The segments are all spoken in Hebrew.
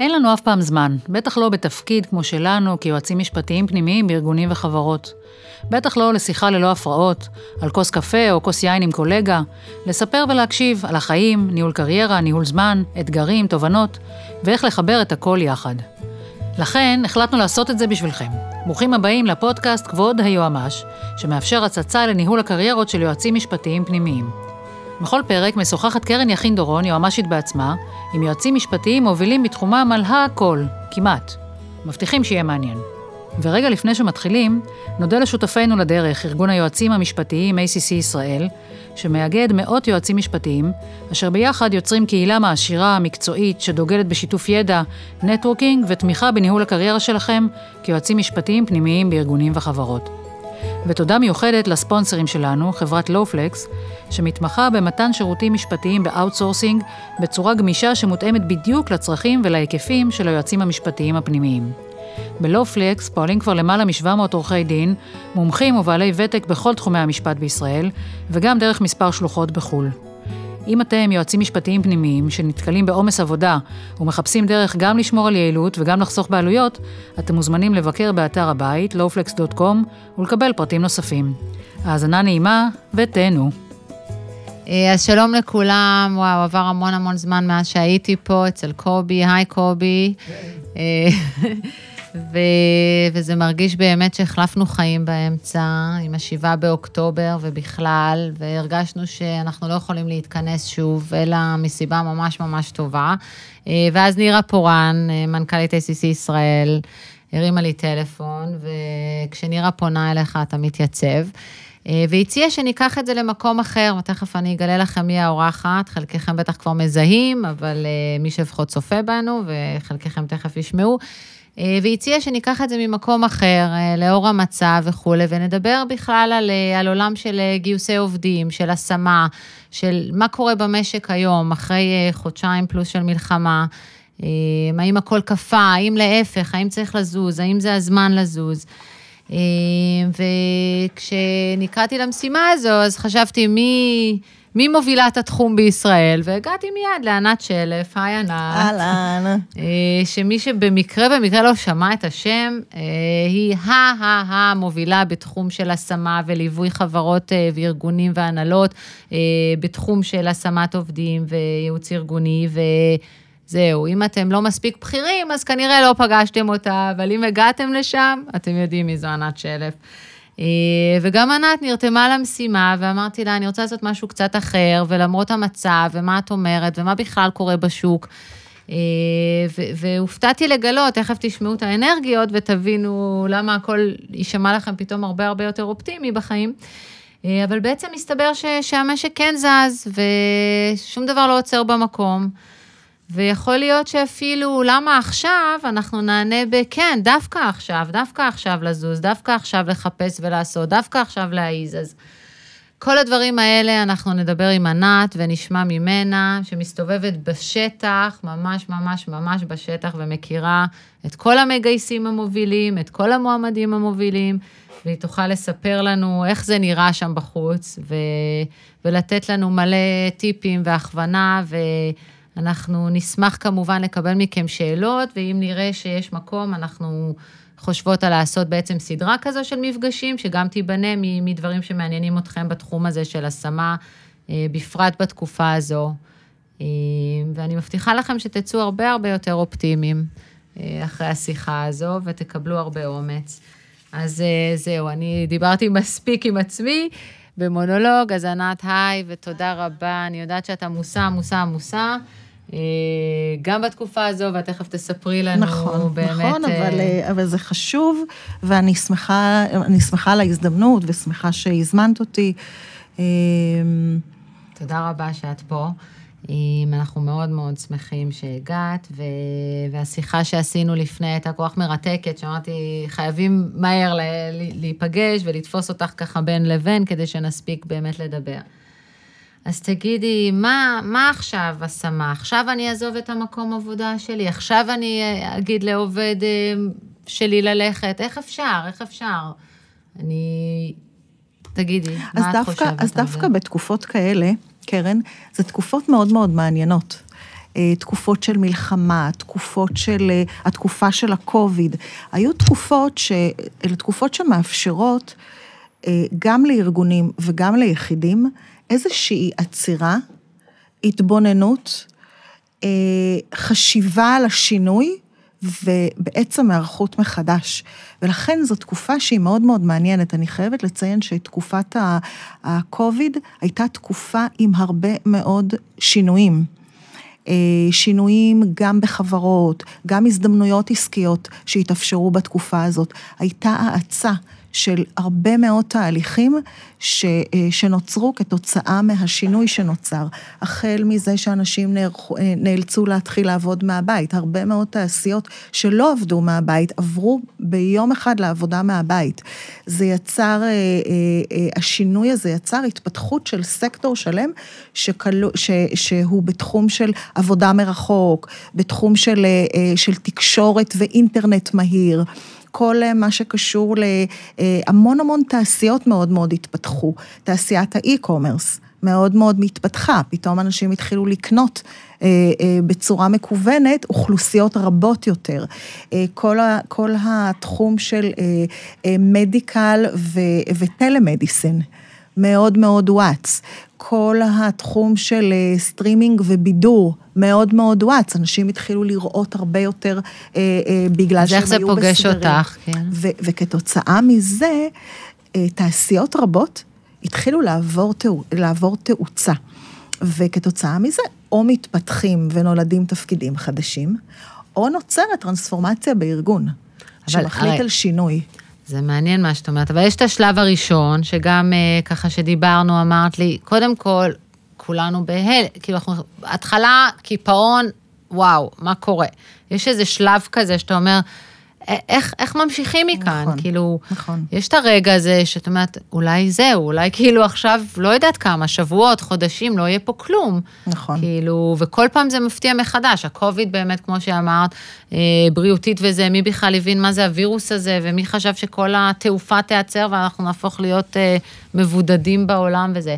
אין לנו אף פעם זמן, בטח לא בתפקיד כמו שלנו כיועצים משפטיים פנימיים בארגונים וחברות. בטח לא לשיחה ללא הפרעות, על כוס קפה או כוס יין עם קולגה, לספר ולהקשיב על החיים, ניהול קריירה, ניהול זמן, אתגרים, תובנות, ואיך לחבר את הכל יחד. לכן החלטנו לעשות את זה בשבילכם. ברוכים הבאים לפודקאסט כבוד היועמ"ש, שמאפשר הצצה לניהול הקריירות של יועצים משפטיים פנימיים. בכל פרק משוחחת קרן יכין דורון, יועמ"שית בעצמה, עם יועצים משפטיים מובילים בתחומם על הכל, כמעט. מבטיחים שיהיה מעניין. ורגע לפני שמתחילים, נודה לשותפינו לדרך, ארגון היועצים המשפטיים ACC ישראל, שמאגד מאות יועצים משפטיים, אשר ביחד יוצרים קהילה מעשירה, מקצועית, שדוגלת בשיתוף ידע, networking ותמיכה בניהול הקריירה שלכם כיועצים משפטיים פנימיים בארגונים וחברות. ותודה מיוחדת לספונסרים שלנו, חברת LawFlex, שמתמחה במתן שירותים משפטיים ב outsourcing בצורה גמישה שמותאמת בדיוק לצרכים ולהיקפים של היועצים המשפטיים הפנימיים. ב LawFlex פועלים כבר למעלה מ-700 עורכי דין, מומחים ובעלי ותק בכל תחומי המשפט בישראל, וגם דרך מספר שלוחות בחו"ל. אם אתם יועצים משפטיים פנימיים שנתקלים בעומס עבודה ומחפשים דרך גם לשמור על יעילות וגם לחסוך בעלויות, אתם מוזמנים לבקר באתר הבית, lawflex.com, ולקבל פרטים נוספים. האזנה נעימה ותהנו. אה, אז שלום לכולם, וואו, עבר המון המון זמן מאז שהייתי פה אצל קובי, היי קובי. אה, ו... וזה מרגיש באמת שהחלפנו חיים באמצע, עם השבעה באוקטובר ובכלל, והרגשנו שאנחנו לא יכולים להתכנס שוב, אלא מסיבה ממש ממש טובה. אה, ואז נירה פורן, מנכ"לית ACC ישראל, הרימה לי טלפון, וכשנירה פונה אליך אתה מתייצב. אה, והציע שניקח את זה למקום אחר, ותכף אני אגלה לכם מי האורחת, חלקכם בטח כבר מזהים, אבל אה, מי שלפחות צופה בנו, וחלקכם תכף ישמעו. אה, והציע שניקח את זה ממקום אחר, לאור המצב וכולי, ונדבר בכלל על, על עולם של גיוסי עובדים, של השמה, של מה קורה במשק היום, אחרי חודשיים פלוס של מלחמה. האם הכל קפא, האם להפך, האם צריך לזוז, האם זה הזמן לזוז. אה, וכשנקראתי למשימה הזו, אז חשבתי מי... מי מובילה את התחום בישראל, והגעתי מיד לענת שלף, היי ענת. אהלן. אה, שמי שבמקרה, במקרה לא שמע את השם, אה, היא ה-ה-ה מובילה בתחום של השמה וליווי חברות וארגונים והנהלות, בתחום של השמת עובדים וייעוץ ארגוני, ו... זהו, אם אתם לא מספיק בכירים, אז כנראה לא פגשתם אותה, אבל אם הגעתם לשם, אתם יודעים מי זו ענת שלף. אה, וגם ענת נרתמה למשימה, ואמרתי לה, אני רוצה לעשות משהו קצת אחר, ולמרות המצב, ומה את אומרת, ומה בכלל קורה בשוק. אה, והופתעתי לגלות, תכף תשמעו את האנרגיות ותבינו למה הכל יישמע לכם פתאום הרבה הרבה יותר אופטימי בחיים. אה, אבל בעצם מסתבר שהמשק כן זז, ושום דבר לא עוצר במקום. ויכול להיות שאפילו, למה עכשיו, אנחנו נענה בכן, דווקא עכשיו, דווקא עכשיו לזוז, דווקא עכשיו לחפש ולעשות, דווקא עכשיו להעיז. אז כל הדברים האלה, אנחנו נדבר עם ענת ונשמע ממנה, שמסתובבת בשטח, ממש ממש ממש בשטח, ומכירה את כל המגייסים המובילים, את כל המועמדים המובילים, והיא תוכל לספר לנו איך זה נראה שם בחוץ, ו... ולתת לנו מלא טיפים והכוונה, ו... אנחנו נשמח כמובן לקבל מכם שאלות, ואם נראה שיש מקום, אנחנו חושבות על לעשות בעצם סדרה כזו של מפגשים, שגם תיבנה מדברים שמעניינים אתכם בתחום הזה של השמה, אה, בפרט בתקופה הזו. אה, ואני מבטיחה לכם שתצאו הרבה הרבה יותר אופטימיים אה, אחרי השיחה הזו, ותקבלו הרבה אומץ. אז זהו, אני דיברתי מספיק עם עצמי. במונולוג, אז ענת, היי, ותודה רבה. אני יודעת שאת עמוסה, עמוסה, עמוסה. אה, גם בתקופה הזו, ותכף תספרי לנו נכון, באמת... נכון, אבל, אה, אה, אבל זה חשוב, ואני שמחה, שמחה על ההזדמנות, ושמחה שהזמנת אותי. תודה רבה שאת פה. אנחנו מאוד מאוד שמחים שהגעת, ו... והשיחה שעשינו לפני הייתה כל כך מרתקת, שאמרתי, חייבים מהר להיפגש ולתפוס אותך ככה בין לבין, כדי שנספיק באמת לדבר. אז תגידי, מה, מה עכשיו השמה? עכשיו אני אעזוב את המקום עבודה שלי? עכשיו אני אגיד לעובד אה, שלי ללכת? איך אפשר? איך אפשר? אני... תגידי, מה את דווקא, חושבת אז דווקא בתקופות כאלה, קרן, זה תקופות מאוד מאוד מעניינות. אה, תקופות של מלחמה, תקופות של, אה, התקופה של הקוביד, היו תקופות, ש, אלה תקופות שמאפשרות אה, גם לארגונים וגם ליחידים איזושהי עצירה, התבוננות, חשיבה על השינוי, ובעצם היערכות מחדש. ולכן זו תקופה שהיא מאוד מאוד מעניינת. אני חייבת לציין שתקופת ה-COVID הייתה תקופה עם הרבה מאוד שינויים. אה, שינויים גם בחברות, גם הזדמנויות עסקיות שהתאפשרו בתקופה הזאת. הייתה האצה של הרבה מאוד תהליכים ש, אה, שנוצרו כתוצאה מהשינוי שנוצר. החל מזה שאנשים נערכו, אה, נאלצו להתחיל לעבוד מהבית. הרבה מאוד תעשיות שלא עבדו מהבית עברו ביום אחד לעבודה מהבית. זה יצר, אה, השינוי הזה יצר התפתחות של סקטור שלם שכל, ש, שהוא בתחום של עבודה מרחוק, בתחום של, של תקשורת ואינטרנט מהיר. כל אה, מה שקשור להמון המון תעשיות מאוד מאוד התפתחו. תעשיית האי-קומרס מאוד מאוד מתפתחה, פתאום אנשים התחילו לקנות אה, אה, בצורה מקוונת אוכלוסיות רבות יותר. כל, ה, כל התחום של מדיקל וטלמדיסין. מאוד מאוד וואטס. כל התחום של סטרימינג ובידור מאוד מאוד וואטס, אנשים התחילו לראות הרבה יותר אה, אה, בגלל שהם היו בסדרים. אז איך זה פוגש אותך, כן. ו- וכתוצאה מזה, אה, תעשיות רבות התחילו לעבור, תאו, לעבור תאוצה. וכתוצאה מזה, או מתפתחים ונולדים תפקידים חדשים, או נוצרת טרנספורמציה בארגון, שמחליט הרי... על שינוי. זה מעניין מה שאת אומרת, אבל יש את השלב הראשון, שגם אה, ככה שדיברנו, אמרת לי, קודם כל, כולנו בהל, כאילו אנחנו, התחלה, קיפאון, וואו, מה קורה? יש איזה שלב כזה שאתה אומר, איך, איך ממשיכים מכאן? נכון, כאילו, נכון. יש את הרגע הזה שאת אומרת, אולי זהו, אולי כאילו עכשיו, לא יודעת כמה, שבועות, חודשים, לא יהיה פה כלום. נכון. כאילו, וכל פעם זה מפתיע מחדש. הקוביד באמת, כמו שאמרת, אה, בריאותית וזה, מי בכלל הבין מה זה הווירוס הזה, ומי חשב שכל התעופה תיעצר ואנחנו נהפוך להיות אה, מבודדים בעולם וזה.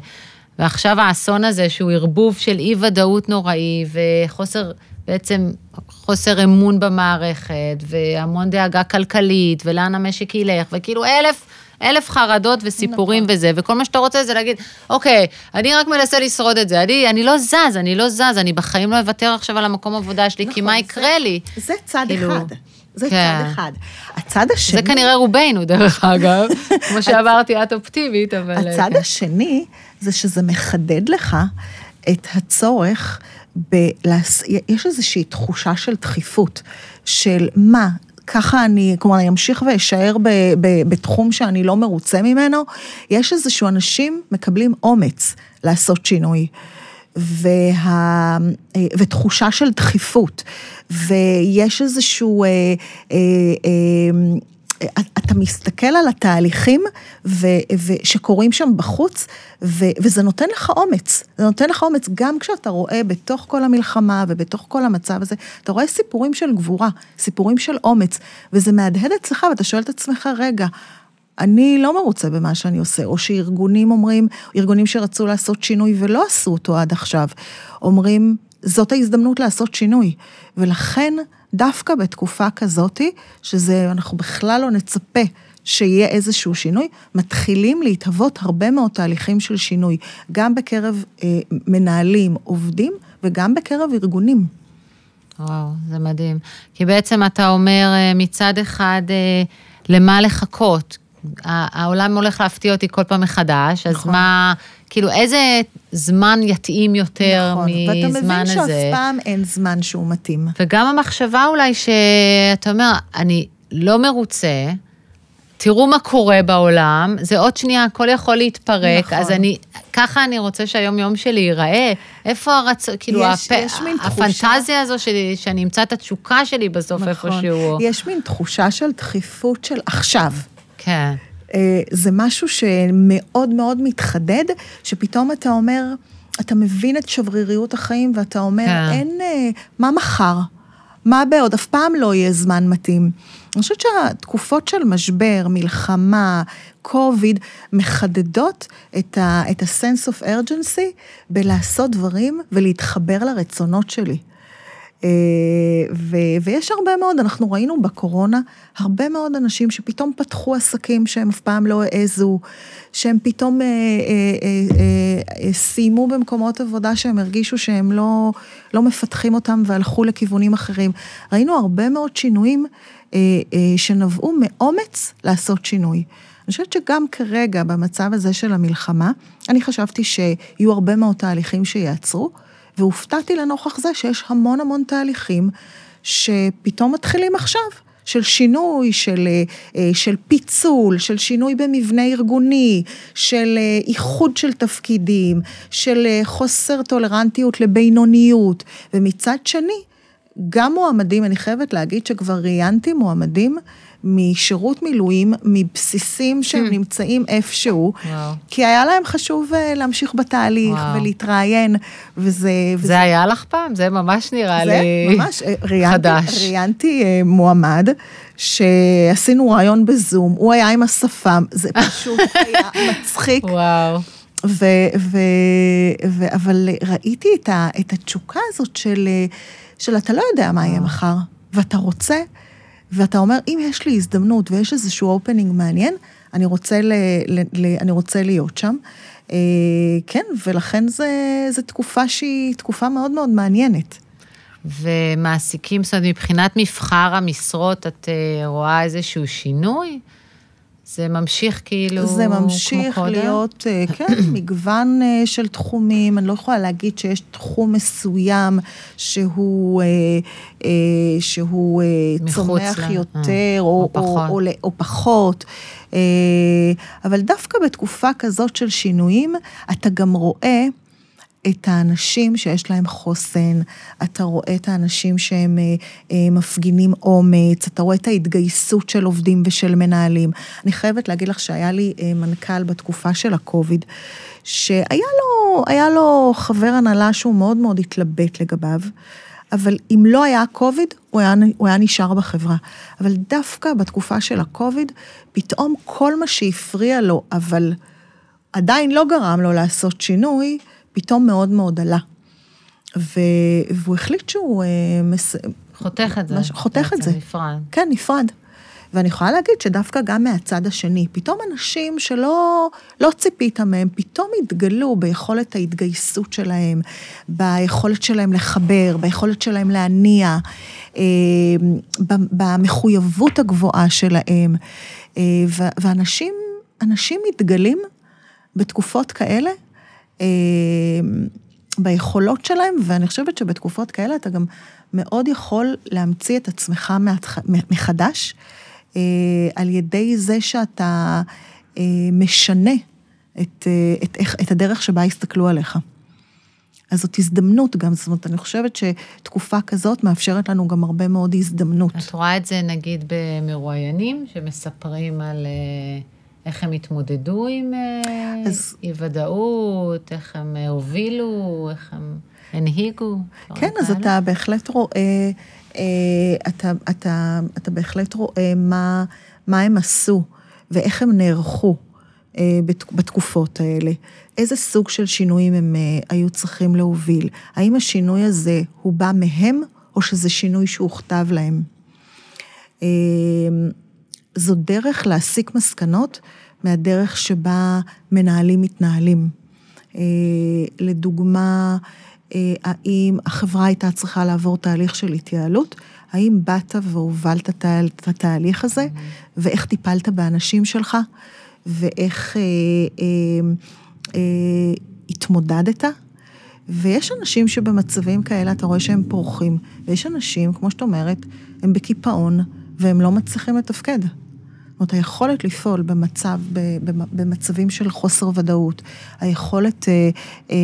ועכשיו האסון הזה, שהוא ערבוב של אי-ודאות נוראי וחוסר, בעצם חוסר אמון במערכת, והמון דאגה כלכלית, ולאן המשק ילך, וכאילו אלף... אלף חרדות וסיפורים נכון. וזה, וכל מה שאתה רוצה זה להגיד, אוקיי, אני רק מנסה לשרוד את זה, אני, אני לא זז, אני לא זז, אני בחיים לא אוותר עכשיו על המקום עבודה שלי, נכון, כי מה יקרה זה, לי? זה צד כאילו, אחד. זה כן. צד אחד. הצד השני... זה כנראה רובנו, דרך אגב. כמו שאמרתי, את אופטימית, אבל... הצד כן. השני זה שזה מחדד לך את הצורך בלעש... יש איזושהי תחושה של דחיפות, של מה, ככה אני, כלומר, אני אמשיך ואשאר ב, ב, בתחום שאני לא מרוצה ממנו, יש איזשהו אנשים מקבלים אומץ לעשות שינוי. וה... ותחושה של דחיפות, ויש איזשהו... אה, אה, אה, אתה מסתכל על התהליכים ו, ו, שקורים שם בחוץ, ו, וזה נותן לך אומץ. זה נותן לך אומץ גם כשאתה רואה בתוך כל המלחמה ובתוך כל המצב הזה, אתה רואה סיפורים של גבורה, סיפורים של אומץ, וזה מהדהד אצלך, ואתה שואל את עצמך, רגע, אני לא מרוצה במה שאני עושה, או שארגונים אומרים, ארגונים שרצו לעשות שינוי ולא עשו אותו עד עכשיו, אומרים, זאת ההזדמנות לעשות שינוי. ולכן, דווקא בתקופה כזאתי, שזה, אנחנו בכלל לא נצפה שיהיה איזשהו שינוי, מתחילים להתהוות הרבה מאוד תהליכים של שינוי, גם בקרב אה, מנהלים, עובדים, וגם בקרב ארגונים. וואו, זה מדהים. כי בעצם אתה אומר אה, מצד אחד, אה, למה לחכות? העולם הולך להפתיע אותי כל פעם מחדש, אז נכון. מה, כאילו איזה זמן יתאים יותר נכון, מזמן הזה? נכון, ואתה מבין שאף פעם אין זמן שהוא מתאים. וגם המחשבה אולי שאתה אומר, אני לא מרוצה, תראו מה קורה בעולם, זה עוד שנייה, הכל יכול להתפרק, נכון. אז אני, ככה אני רוצה שהיום-יום שלי ייראה. איפה הרצון, כאילו, יש, הפ... יש מין תחושה... הפנטזיה הזו שלי, שאני אמצא את התשוקה שלי בסוף נכון. איפשהו. יש מין תחושה של דחיפות של עכשיו. כן. אה, זה משהו שמאוד מאוד מתחדד, שפתאום אתה אומר, אתה מבין את שבריריות החיים ואתה אומר, כן. אין, אה, מה מחר? מה בעוד? אף פעם לא יהיה זמן מתאים. אני חושבת שהתקופות של משבר, מלחמה, קוביד, מחדדות את ה-sense of urgency בלעשות דברים ולהתחבר לרצונות שלי. אה, ו, ויש הרבה מאוד, אנחנו ראינו בקורונה הרבה מאוד אנשים שפתאום פתחו עסקים שהם אף פעם לא העזו, שהם פתאום אה, אה, אה, אה, סיימו במקומות עבודה שהם הרגישו שהם לא, לא מפתחים אותם והלכו לכיוונים אחרים. ראינו הרבה מאוד שינויים אה, אה, שנבעו מאומץ לעשות שינוי. אני חושבת שגם כרגע, במצב הזה של המלחמה, אני חשבתי שיהיו הרבה מאוד תהליכים שיעצרו, והופתעתי לנוכח זה שיש המון המון תהליכים שפתאום מתחילים עכשיו. של שינוי, של, אה, של פיצול, של שינוי במבנה ארגוני, של אה, איחוד של תפקידים, של אה, חוסר טולרנטיות לבינוניות, ומצד שני, גם מועמדים, אני חייבת להגיד שכבר ראיינתי מועמדים משירות מילואים, מבסיסים שהם hmm. נמצאים איפשהו, וואו. כי היה להם חשוב אה, להמשיך בתהליך וואו. ולהתראיין, וזה... וזה... זה היה לך פעם? זה ממש נראה זה לי ממש, אה, ראיינתי, חדש. ראיינתי אה, מועמד, שעשינו ראיון בזום, הוא היה עם השפם, זה פשוט היה מצחיק. וואו. ו, ו, ו, אבל ראיתי את, ה, את התשוקה הזאת של, של אתה לא יודע מה יהיה מחר, ואתה רוצה ואתה אומר, אם יש לי הזדמנות ויש איזשהו אופנינג מעניין, אני רוצה, ל, ל, ל, אני רוצה להיות שם. אה, כן, ולכן זו תקופה שהיא תקופה מאוד מאוד מעניינת. ומעסיקים, זאת אומרת, מבחינת מבחר המשרות, את אה, רואה איזשהו שינוי? זה ממשיך כאילו זה ממשיך להיות, אה, כן, מגוון אה, של תחומים. אני לא יכולה להגיד שיש תחום מסוים שהוא, אה, שהוא צומח לה. יותר או, או, פחות. או, או, או פחות. אבל דווקא בתקופה כזאת של שינויים, אתה גם רואה את האנשים שיש להם חוסן, אתה רואה את האנשים שהם אה, אה, מפגינים אומץ, אתה רואה את ההתגייסות של עובדים ושל מנהלים. אני חייבת להגיד לך שהיה לי אה, מנכ"ל בתקופה של הקוביד, שהיה לו, לו חבר הנהלה שהוא מאוד מאוד התלבט לגביו. אבל אם לא היה קוביד, הוא היה, הוא היה נשאר בחברה. אבל דווקא בתקופה של הקוביד, פתאום כל מה שהפריע לו, אבל עדיין לא גרם לו לעשות שינוי, פתאום מאוד מאוד עלה. ו... והוא החליט שהוא... אה, מס... חותך את זה. מש... חותך את זה. נפרד. כן, נפרד. ואני יכולה להגיד שדווקא גם מהצד השני, פתאום אנשים שלא לא ציפית מהם, פתאום התגלו ביכולת ההתגייסות שלהם, ביכולת שלהם לחבר, ביכולת שלהם להניע, אה, במחויבות הגבוהה שלהם. אה, ואנשים, אנשים מתגלים בתקופות כאלה ביכולות שלהם, ואני חושבת שבתקופות כאלה אתה גם מאוד יכול להמציא את עצמך מחדש, אה, על ידי זה שאתה אה, משנה את, את, את הדרך שבה הסתכלו עליך. אז זאת הזדמנות גם, זאת אומרת, אני חושבת שתקופה כזאת מאפשרת לנו גם הרבה מאוד הזדמנות. את רואה את זה נגיד במרואיינים שמספרים על... איך הם התמודדו עם אה, אז... אי-ודאות, איך הם אה, הובילו, איך הם הנהיגו. כן, אז כאלה. אתה בהחלט רואה, אה, אתה, אתה, אתה בהחלט רואה מה, מה הם עשו ואיך הם נערכו בתקופות האלה. איזה סוג של שינויים הם היו צריכים להוביל? האם השינוי הזה הוא בא מהם, או שזה שינוי שהוכתב להם? זו דרך להסיק מסקנות מהדרך שבה מנהלים מתנהלים. אה, לדוגמה, אה, האם החברה הייתה צריכה לעבור תהליך של התייעלות? האם באת והובלת את התהליך הזה, ואיך טיפלת באנשים שלך, ואיך אה, אה, אה, התמודדת? ויש אנשים שבמצבים כאלה אתה רואה שהם פורחים, ויש אנשים, כמו שאת אומרת, הם בקיפאון, והם לא מצליחים לתפקד. אומרת, היכולת לפעול במצב, במצבים של חוסר ודאות, היכולת אה, אה,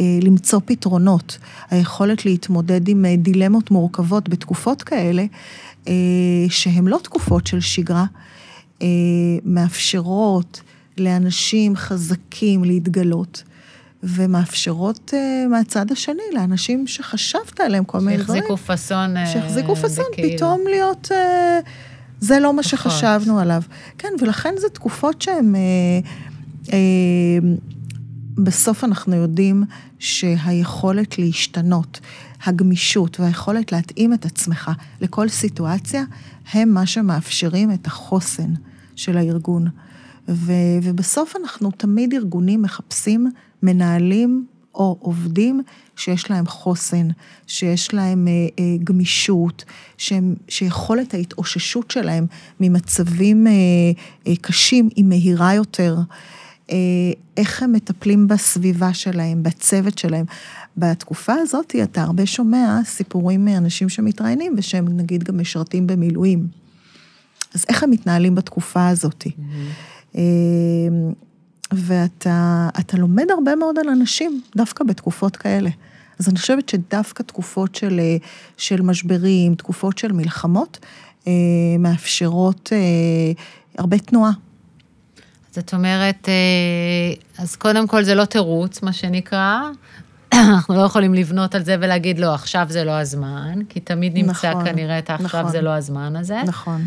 אה, למצוא פתרונות, היכולת להתמודד עם אה, דילמות מורכבות בתקופות כאלה, אה, שהן לא תקופות של שגרה, אה, מאפשרות לאנשים חזקים להתגלות. ומאפשרות uh, מהצד השני לאנשים שחשבת עליהם כל מיני דברים. שהחזיקו פאסון. שהחזיקו פאסון, פתאום להיות... Uh, זה לא מה שחשבנו עליו. כן, ולכן זה תקופות שהן... אה, אה, בסוף אנחנו יודעים שהיכולת להשתנות, הגמישות והיכולת להתאים את עצמך לכל סיטואציה, הם מה שמאפשרים את החוסן של הארגון. ו, ובסוף אנחנו תמיד ארגונים מחפשים מנהלים או עובדים שיש להם חוסן, שיש להם אה, אה, גמישות, שהם, שיכולת ההתאוששות שלהם ממצבים אה, אה, קשים היא מהירה יותר. אה, איך הם מטפלים בסביבה שלהם, בצוות שלהם. בתקופה הזאת אתה הרבה שומע סיפורים מאנשים שמתראיינים ושהם נגיד גם משרתים במילואים. אז איך הם מתנהלים בתקופה הזאת? Mm-hmm. ואתה לומד הרבה מאוד על אנשים, דווקא בתקופות כאלה. אז אני חושבת שדווקא תקופות של, של משברים, תקופות של מלחמות, אה, מאפשרות אה, הרבה תנועה. זאת אומרת, אז קודם כל זה לא תירוץ, מה שנקרא. אנחנו לא יכולים לבנות על זה ולהגיד, לא, עכשיו זה לא הזמן, כי תמיד נמצא נכון, כנראה את העכשיו נכון, זה לא הזמן הזה. נכון.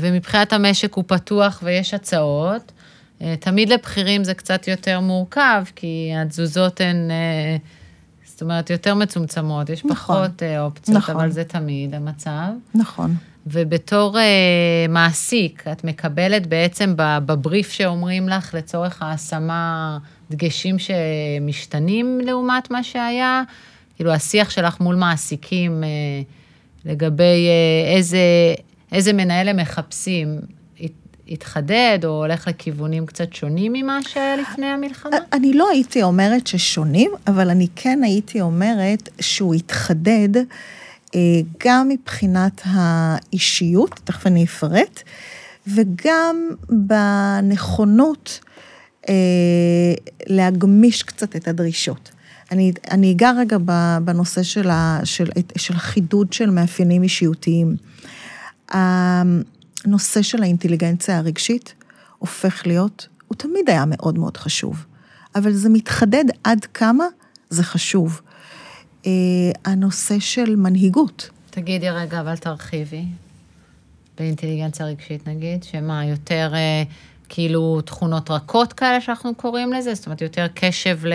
ומבחינת המשק הוא פתוח ויש הצעות. אה, תמיד לבכירים זה קצת יותר מורכב, כי התזוזות הן, אה, זאת אומרת, יותר מצומצמות, יש נכון, פחות אה, אופציות, נכון. אבל זה תמיד המצב. נכון. ובתור מעסיק, את מקבלת בעצם בבריף שאומרים לך, לצורך ההשמה, דגשים שמשתנים לעומת מה שהיה? כאילו, השיח שלך מול מעסיקים לגבי איזה, איזה מנהל הם מחפשים, התחדד, או הולך לכיוונים קצת שונים ממה שהיה לפני המלחמה? אני לא הייתי אומרת ששונים, אבל אני כן הייתי אומרת שהוא התחדד אה, גם מבחינת האישיות, תכף אני אפרט, וגם בנכונות אה, להגמיש קצת את הדרישות. אני, אני אגע רגע בנושא של, ה, של, של החידוד של מאפיינים אישיותיים. הנושא של האינטליגנציה הרגשית הופך להיות, הוא תמיד היה מאוד מאוד חשוב, אבל זה מתחדד עד כמה זה חשוב. אה, הנושא של מנהיגות. תגידי רגע, אבל תרחיבי. באינטליגנציה רגשית נגיד, שמה, יותר אה, כאילו תכונות רכות כאלה שאנחנו קוראים לזה? זאת אומרת, יותר קשב ל...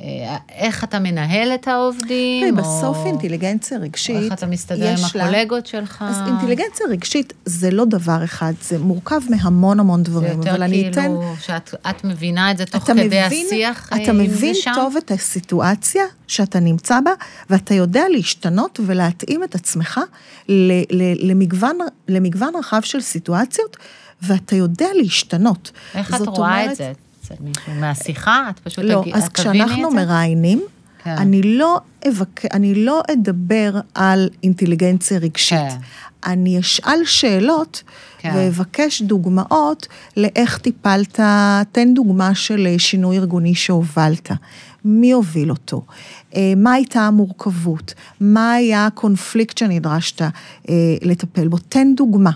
אה, איך אתה מנהל את העובדים? תראי, בסוף אינטליגנציה רגשית, או איך אתה מסתדר עם הקולגות שלך? אז אינטליגנציה רגשית זה לא דבר אחד, זה מורכב מהמון המון דברים. זה יותר כאילו, אתן... שאת מבינה את זה תוך כדי מבין, השיח, אתה מבין טוב את הסיטואציה שאתה נמצא בה, ואתה יודע להשתנות ולהתאים את עצמך למגוון, למגוון רחב של סיטואציות, ואתה יודע להשתנות. איך את רואה אומרת, את זה? אצל מישהו מהשיחה? את פשוט לא, אז כשאנחנו מראיינים, כן. אני, לא אבק... אני לא אדבר על אינטליגנציה רגשית. כן. אני אשאל שאלות כן. ואבקש דוגמאות לאיך טיפלת, תן דוגמה של שינוי ארגוני שהובלת. מי הוביל אותו? אה, מה הייתה המורכבות? מה היה הקונפליקט שנדרשת אה, לטפל בו? תן דוגמה.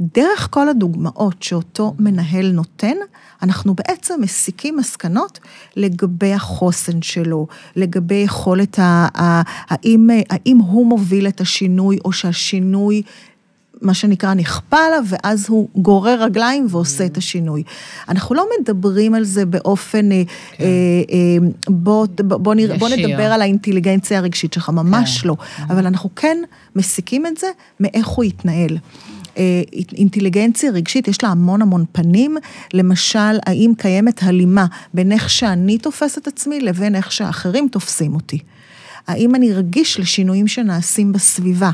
דרך כל הדוגמאות שאותו מנהל נותן, אנחנו בעצם מסיקים מסקנות לגבי החוסן שלו, לגבי יכולת, ה, ה, האם, האם הוא מוביל את השינוי או שהשינוי... מה שנקרא נכפה עליו, ואז הוא גורר רגליים ועושה את השינוי. אנחנו לא מדברים על זה באופן, אה, כן. אה, אה, בוא, בוא, נרא, בוא נדבר על האינטליגנציה הרגשית שלך, ממש כן. לא. אבל אנחנו כן מסיקים את זה מאיך הוא יתנהל. אה, אינטליגנציה רגשית, יש לה המון המון פנים. למשל, האם קיימת הלימה בין איך שאני תופס את עצמי לבין איך שאחרים תופסים אותי. האם אני רגיש לשינויים שנעשים בסביבה.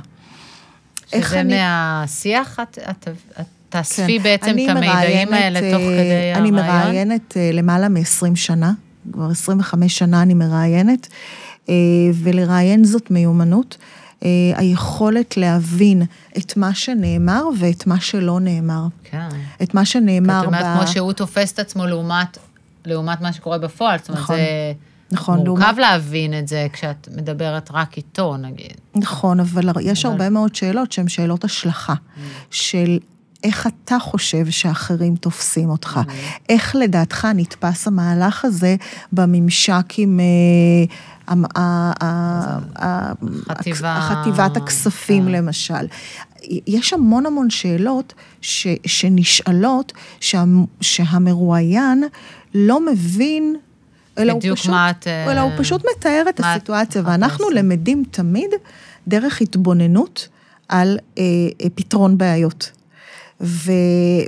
שזה אני... מהשיח? את, את, את תאספי כן. בעצם את המידעים האלה תוך כדי אה, הרעיון? אני מראיינת אה, למעלה מ-20 שנה, כבר 25 שנה אני מראיינת, ולראיין זאת מיומנות. אה, היכולת להבין את מה שנאמר ואת מה שלא נאמר. כן. את מה שנאמר ב... זאת אומרת, כמו שהוא תופס את עצמו לעומת, לעומת מה שקורה בפועל. זאת אומרת, נכון. זה... נכון, מורכב לעומת... להבין את זה כשאת מדברת רק איתו, נגיד. נכון, אבל יש אבל... הרבה מאוד שאלות שהן שאלות השלכה, mm. של איך אתה חושב שאחרים תופסים אותך? Mm. איך לדעתך נתפס המהלך הזה בממשק עם אה, חטיבת הכספים כן. למשל. יש המון המון שאלות ש, שנשאלות, שה, שהמרואיין לא מבין אלא הוא פשוט, את... אה, אלא הוא פשוט מתאר את הסיטואציה, ואנחנו? למדים תמיד דרך התבוננות על אה, אה, פתרון בעיות. ו,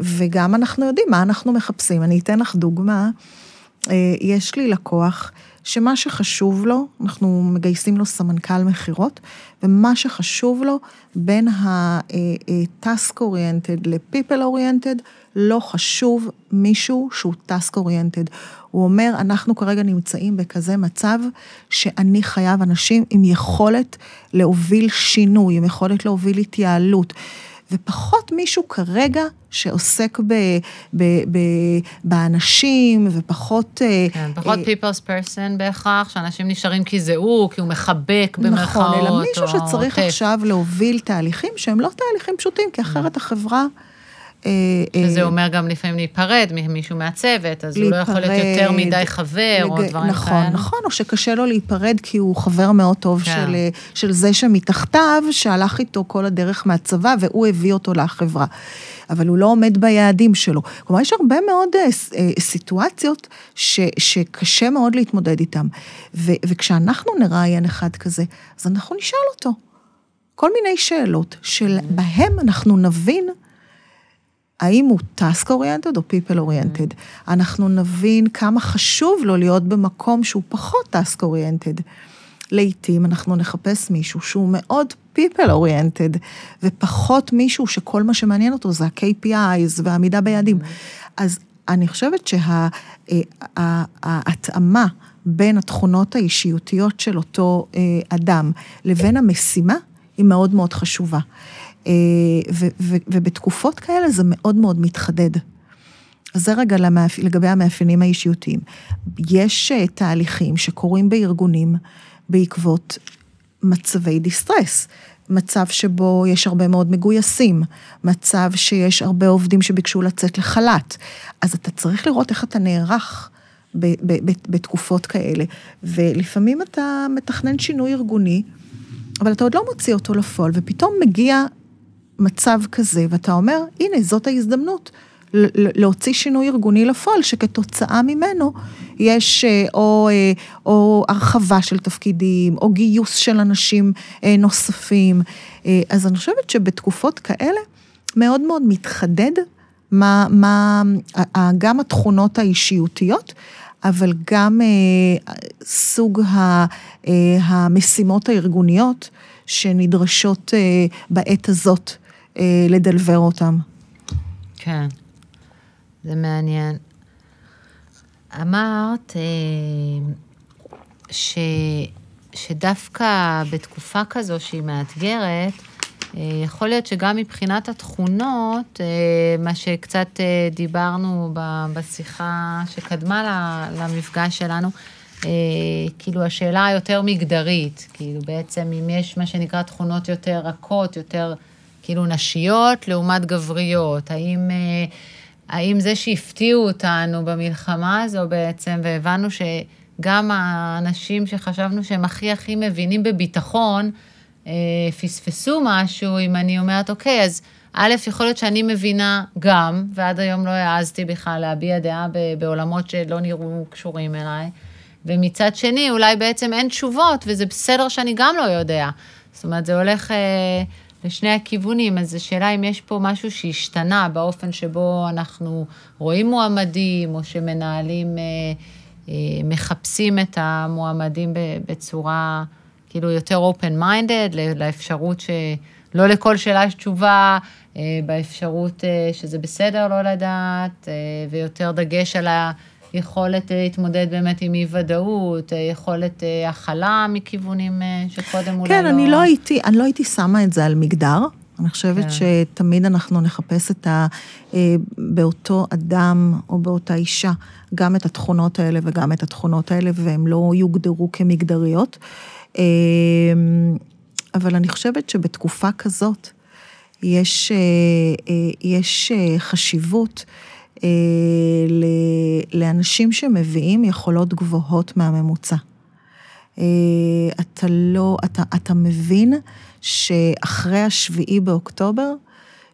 וגם אנחנו יודעים מה אנחנו מחפשים. אני אתן לך דוגמה. אה, יש לי לקוח שמה שחשוב לו, אנחנו מגייסים לו סמנכ"ל מכירות, ומה שחשוב לו בין ה-task oriented ל-people oriented, לא חשוב מישהו שהוא task oriented. הוא אומר, אנחנו כרגע נמצאים בכזה מצב שאני חייב אנשים עם יכולת להוביל שינוי, עם יכולת להוביל התייעלות. ופחות מישהו כרגע שעוסק ב, ב, ב, באנשים, ופחות... אה, כן, פחות אה, people's person בהכרח, שאנשים נשארים כי זה הוא, כי הוא מחבק במרכאות, נכון, אלא מישהו או שצריך עוטף. עכשיו להוביל תהליכים שהם לא תהליכים פשוטים, כי אחרת החברה... אה, שזה אה, אומר גם לפעמים להיפרד ממישהו מהצוות, אז הוא לא יכול להיות להיפרד, יותר מדי חבר, או לג- דברים נכון, כאלה. נכון, או שקשה לו להיפרד כי הוא חבר מאוד טוב כן. של, של זה שמתחתיו, שהלך איתו כל הדרך מהצבא, והוא הביא אותו לחברה. אבל הוא לא עומד ביעדים שלו. כלומר, יש הרבה מאוד אה, אה, סיטואציות ש, שקשה מאוד להתמודד איתן. ו, וכשאנחנו נראיין אחד כזה, אז אנחנו נשאל אותו כל מיני שאלות, שבהם אנחנו נבין האם הוא task oriented או people oriented. אנחנו נבין כמה חשוב לו להיות במקום שהוא פחות task oriented. לעתים אנחנו נחפש מישהו שהוא מאוד people oriented, ופחות מישהו שכל מה שמעניין אותו זה ה-KPIs והעמידה ביעדים. אז אני חושבת שההתאמה בין התכונות האישיותיות של אותו אה, אדם לבין המשימה היא מאוד מאוד חשובה. אה, ו- ו- ובתקופות כאלה זה מאוד מאוד מתחדד. זה רגע למאפ... לגבי המאפיינים האישיותיים. יש אה, תהליכים שקורים בארגונים בעקבות מצבי דיסטרס. מצב שבו יש הרבה מאוד מגויסים, מצב שיש הרבה עובדים שביקשו לצאת לחל"ת. אז אתה צריך לראות איך אתה נערך ב- ב- ב- בתקופות כאלה. ולפעמים אתה מתכנן שינוי ארגוני, אבל אתה עוד לא מוציא אותו לפועל, ופתאום מגיע מצב כזה, ואתה אומר, הנה, זאת ההזדמנות להוציא שינוי ארגוני לפועל, שכתוצאה ממנו יש אה, או, אה, או הרחבה של תפקידים, או גיוס של אנשים אה, נוספים. אז אני חושבת שבתקופות כאלה מאוד מאוד מתחדד מה, מה, גם התכונות האישיותיות, אבל גם סוג המשימות הארגוניות שנדרשות בעת הזאת לדלבר אותם. כן, זה מעניין. אמרת אה, ש, שדווקא בתקופה כזו שהיא מאתגרת, אה, יכול להיות שגם מבחינת התכונות, אה, מה שקצת אה, דיברנו בשיחה שקדמה למפגש שלנו, אה, כאילו השאלה היותר מגדרית, כאילו בעצם אם יש מה שנקרא תכונות יותר רכות, יותר כאילו נשיות לעומת גבריות, האם, אה, האם זה שהפתיעו אותנו במלחמה הזו בעצם, והבנו שגם האנשים שחשבנו שהם הכי הכי מבינים בביטחון, אה, פספסו משהו, אם אני אומרת, אוקיי, אז א', יכול להיות שאני מבינה גם, ועד היום לא העזתי בכלל להביע דעה בעולמות שלא נראו קשורים אליי, ומצד שני, אולי בעצם אין תשובות, וזה בסדר שאני גם לא יודע. זאת אומרת, זה הולך אה, לשני הכיוונים, אז זו שאלה אם יש פה משהו שהשתנה באופן שבו אנחנו רואים מועמדים, או שמנהלים, אה, אה, מחפשים את המועמדים בצורה כאילו יותר open-minded, לאפשרות שלא לכל שאלה יש תשובה, אה, באפשרות אה, שזה בסדר לא לדעת, אה, ויותר דגש על היכולת אה, להתמודד באמת עם אי-ודאות, אה, יכולת אה, הכלה מכיוונים שקודם אולי כן, לא... אני לא הייתי, אני לא הייתי שמה את זה על מגדר. אני חושבת כן. שתמיד אנחנו נחפש את ה... באותו אדם או באותה אישה, גם את התכונות האלה וגם את התכונות האלה, והן לא יוגדרו כמגדריות. אבל אני חושבת שבתקופה כזאת יש, יש חשיבות אה, ל- לאנשים שמביאים יכולות גבוהות מהממוצע. אה, אתה לא, אתה, אתה מבין שאחרי השביעי באוקטובר,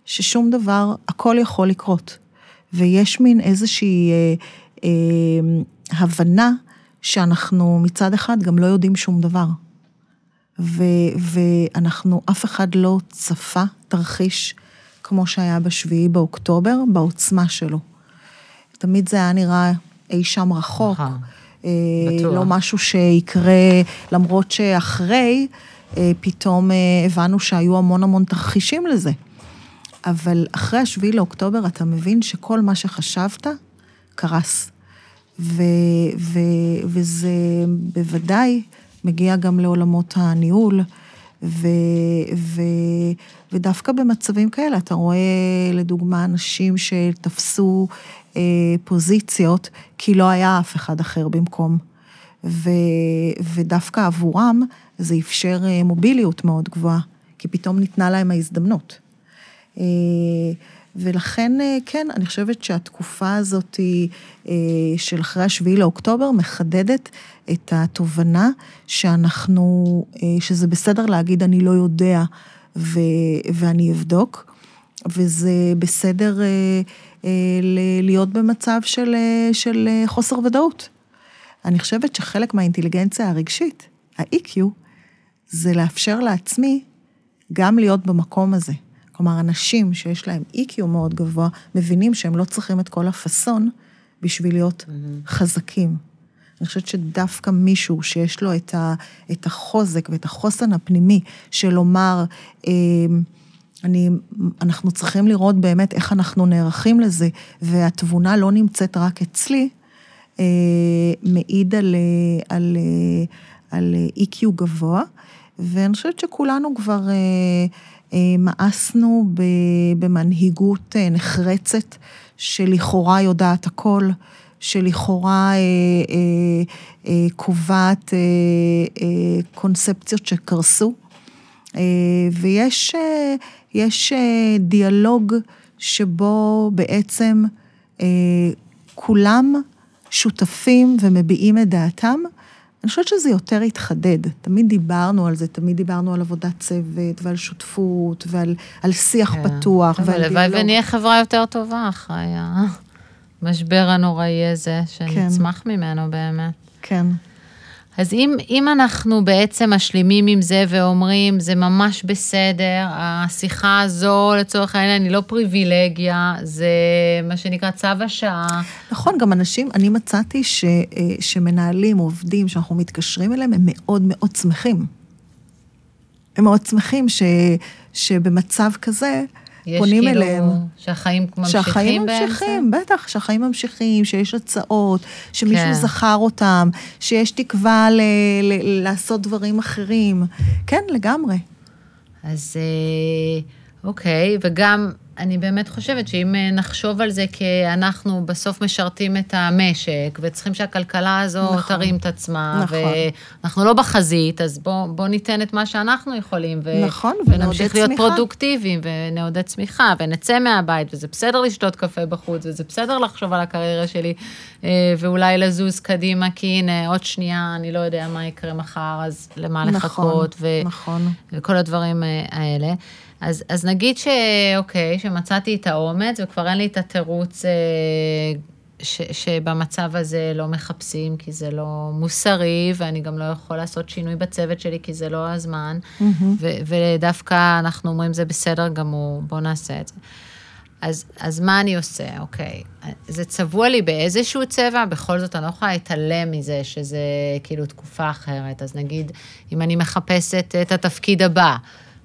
ששום דבר, הכל יכול לקרות. ויש מין איזושהי אה, אה, הבנה שאנחנו מצד אחד גם לא יודעים שום דבר. ו, ואנחנו, אף אחד לא צפה תרחיש כמו שהיה בשביעי באוקטובר, בעוצמה שלו. תמיד זה היה נראה אי שם רחוק. נכון. אה. לא משהו שיקרה, למרות שאחרי, אה, פתאום אה, הבנו שהיו המון המון תרחישים לזה. אבל אחרי השביעי לאוקטובר אתה מבין שכל מה שחשבת קרס. ו, ו, וזה בוודאי מגיע גם לעולמות הניהול, ו, ו, ודווקא במצבים כאלה אתה רואה לדוגמה אנשים שתפסו פוזיציות כי לא היה אף אחד אחר במקום. ו, ודווקא עבורם זה אפשר אה, מוביליות מאוד גבוהה, כי פתאום ניתנה להם ההזדמנות. אה, ולכן, אה, כן, אני חושבת שהתקופה הזאת אה, של אחרי השביעי לאוקטובר מחדדת את התובנה שאנחנו, שזה בסדר להגיד אני לא יודע ו, ואני אבדוק, וזה בסדר להיות במצב של, של חוסר ודאות. אני חושבת שחלק מהאינטליגנציה הרגשית, ה-EQ, זה לאפשר לעצמי גם להיות במקום הזה. כלומר, אנשים שיש להם EQ מאוד גבוה, מבינים שהם לא צריכים את כל הפאסון בשביל להיות mm-hmm. חזקים. אני חושבת שדווקא מישהו שיש לו את, ה, את החוזק ואת החוסן הפנימי של לומר, אה, אני, אנחנו צריכים לראות באמת איך אנחנו נערכים לזה, והתבונה לא נמצאת רק אצלי, אה, מעיד על, על, על EQ גבוה, ואני חושבת שכולנו כבר... אה, מאסנו במנהיגות אה, נחרצת, שלכאורה יודעת הכל, שלכאורה אה, קובעת קונספציות שקרסו. ויש יש דיאלוג שבו בעצם כולם שותפים ומביעים את דעתם, אני חושבת שזה יותר התחדד. תמיד דיברנו על זה, תמיד דיברנו על עבודת צוות ועל שותפות ועל על שיח כן. פתוח ועל דיאלוג. הלוואי ונהיה חברה יותר טובה אחרי המשבר הנוראי הזה, שנצמח כן. ממנו באמת. כן. אז אם, אם אנחנו בעצם משלימים עם זה ואומרים, זה ממש בסדר, השיחה הזו, לצורך העניין, היא לא פריבילגיה, זה מה שנקרא צו השעה. נכון, גם אנשים, אני מצאתי ש, אה, שמנהלים, עובדים, שאנחנו מתקשרים אליהם, הם מאוד מאוד שמחים. הם מאוד שמחים ש, שבמצב כזה, פונים כאילו אליהם. שהחיים ממשיכים שהחיים ממשיכים, בעצם? בטח, שהחיים ממשיכים, שיש הצעות, שמישהו כן. זכר אותם, שיש תקווה ל- ל- לעשות דברים אחרים. כן, לגמרי. אז אה, אוקיי, וגם אני באמת חושבת שאם אה, נחשוב על זה כי בסוף משרתים את המשק, וצריכים שהכלכלה הזו נכון, תרים את עצמה, נכון. ואנחנו לא בחזית, אז בואו בוא ניתן את מה שאנחנו יכולים, ו- נכון, ונמשיך להיות צמיחה. פרודוקטיביים, ונעודד צמיחה, ונצא מהבית, וזה בסדר לשתות קפה בחוץ, וזה בסדר לחשוב על הקריירה שלי, אה, ואולי לזוז קדימה, כי הנה, עוד שנייה, אני לא יודע מה יקרה מחר, אז למה נכון, לחכות, ו- נכון. וכל הדברים אה, האלה. אז, אז נגיד שאוקיי, שמצאתי את האומץ וכבר אין לי את התירוץ אה, ש, שבמצב הזה לא מחפשים, כי זה לא מוסרי, ואני גם לא יכול לעשות שינוי בצוות שלי, כי זה לא הזמן, mm-hmm. ו, ודווקא אנחנו אומרים, זה בסדר גמור, בואו נעשה את זה. אז, אז מה אני עושה? אוקיי, זה צבוע לי באיזשהו צבע, בכל זאת אני לא יכולה להתעלם מזה שזה כאילו תקופה אחרת. אז נגיד, אם אני מחפשת את התפקיד הבא,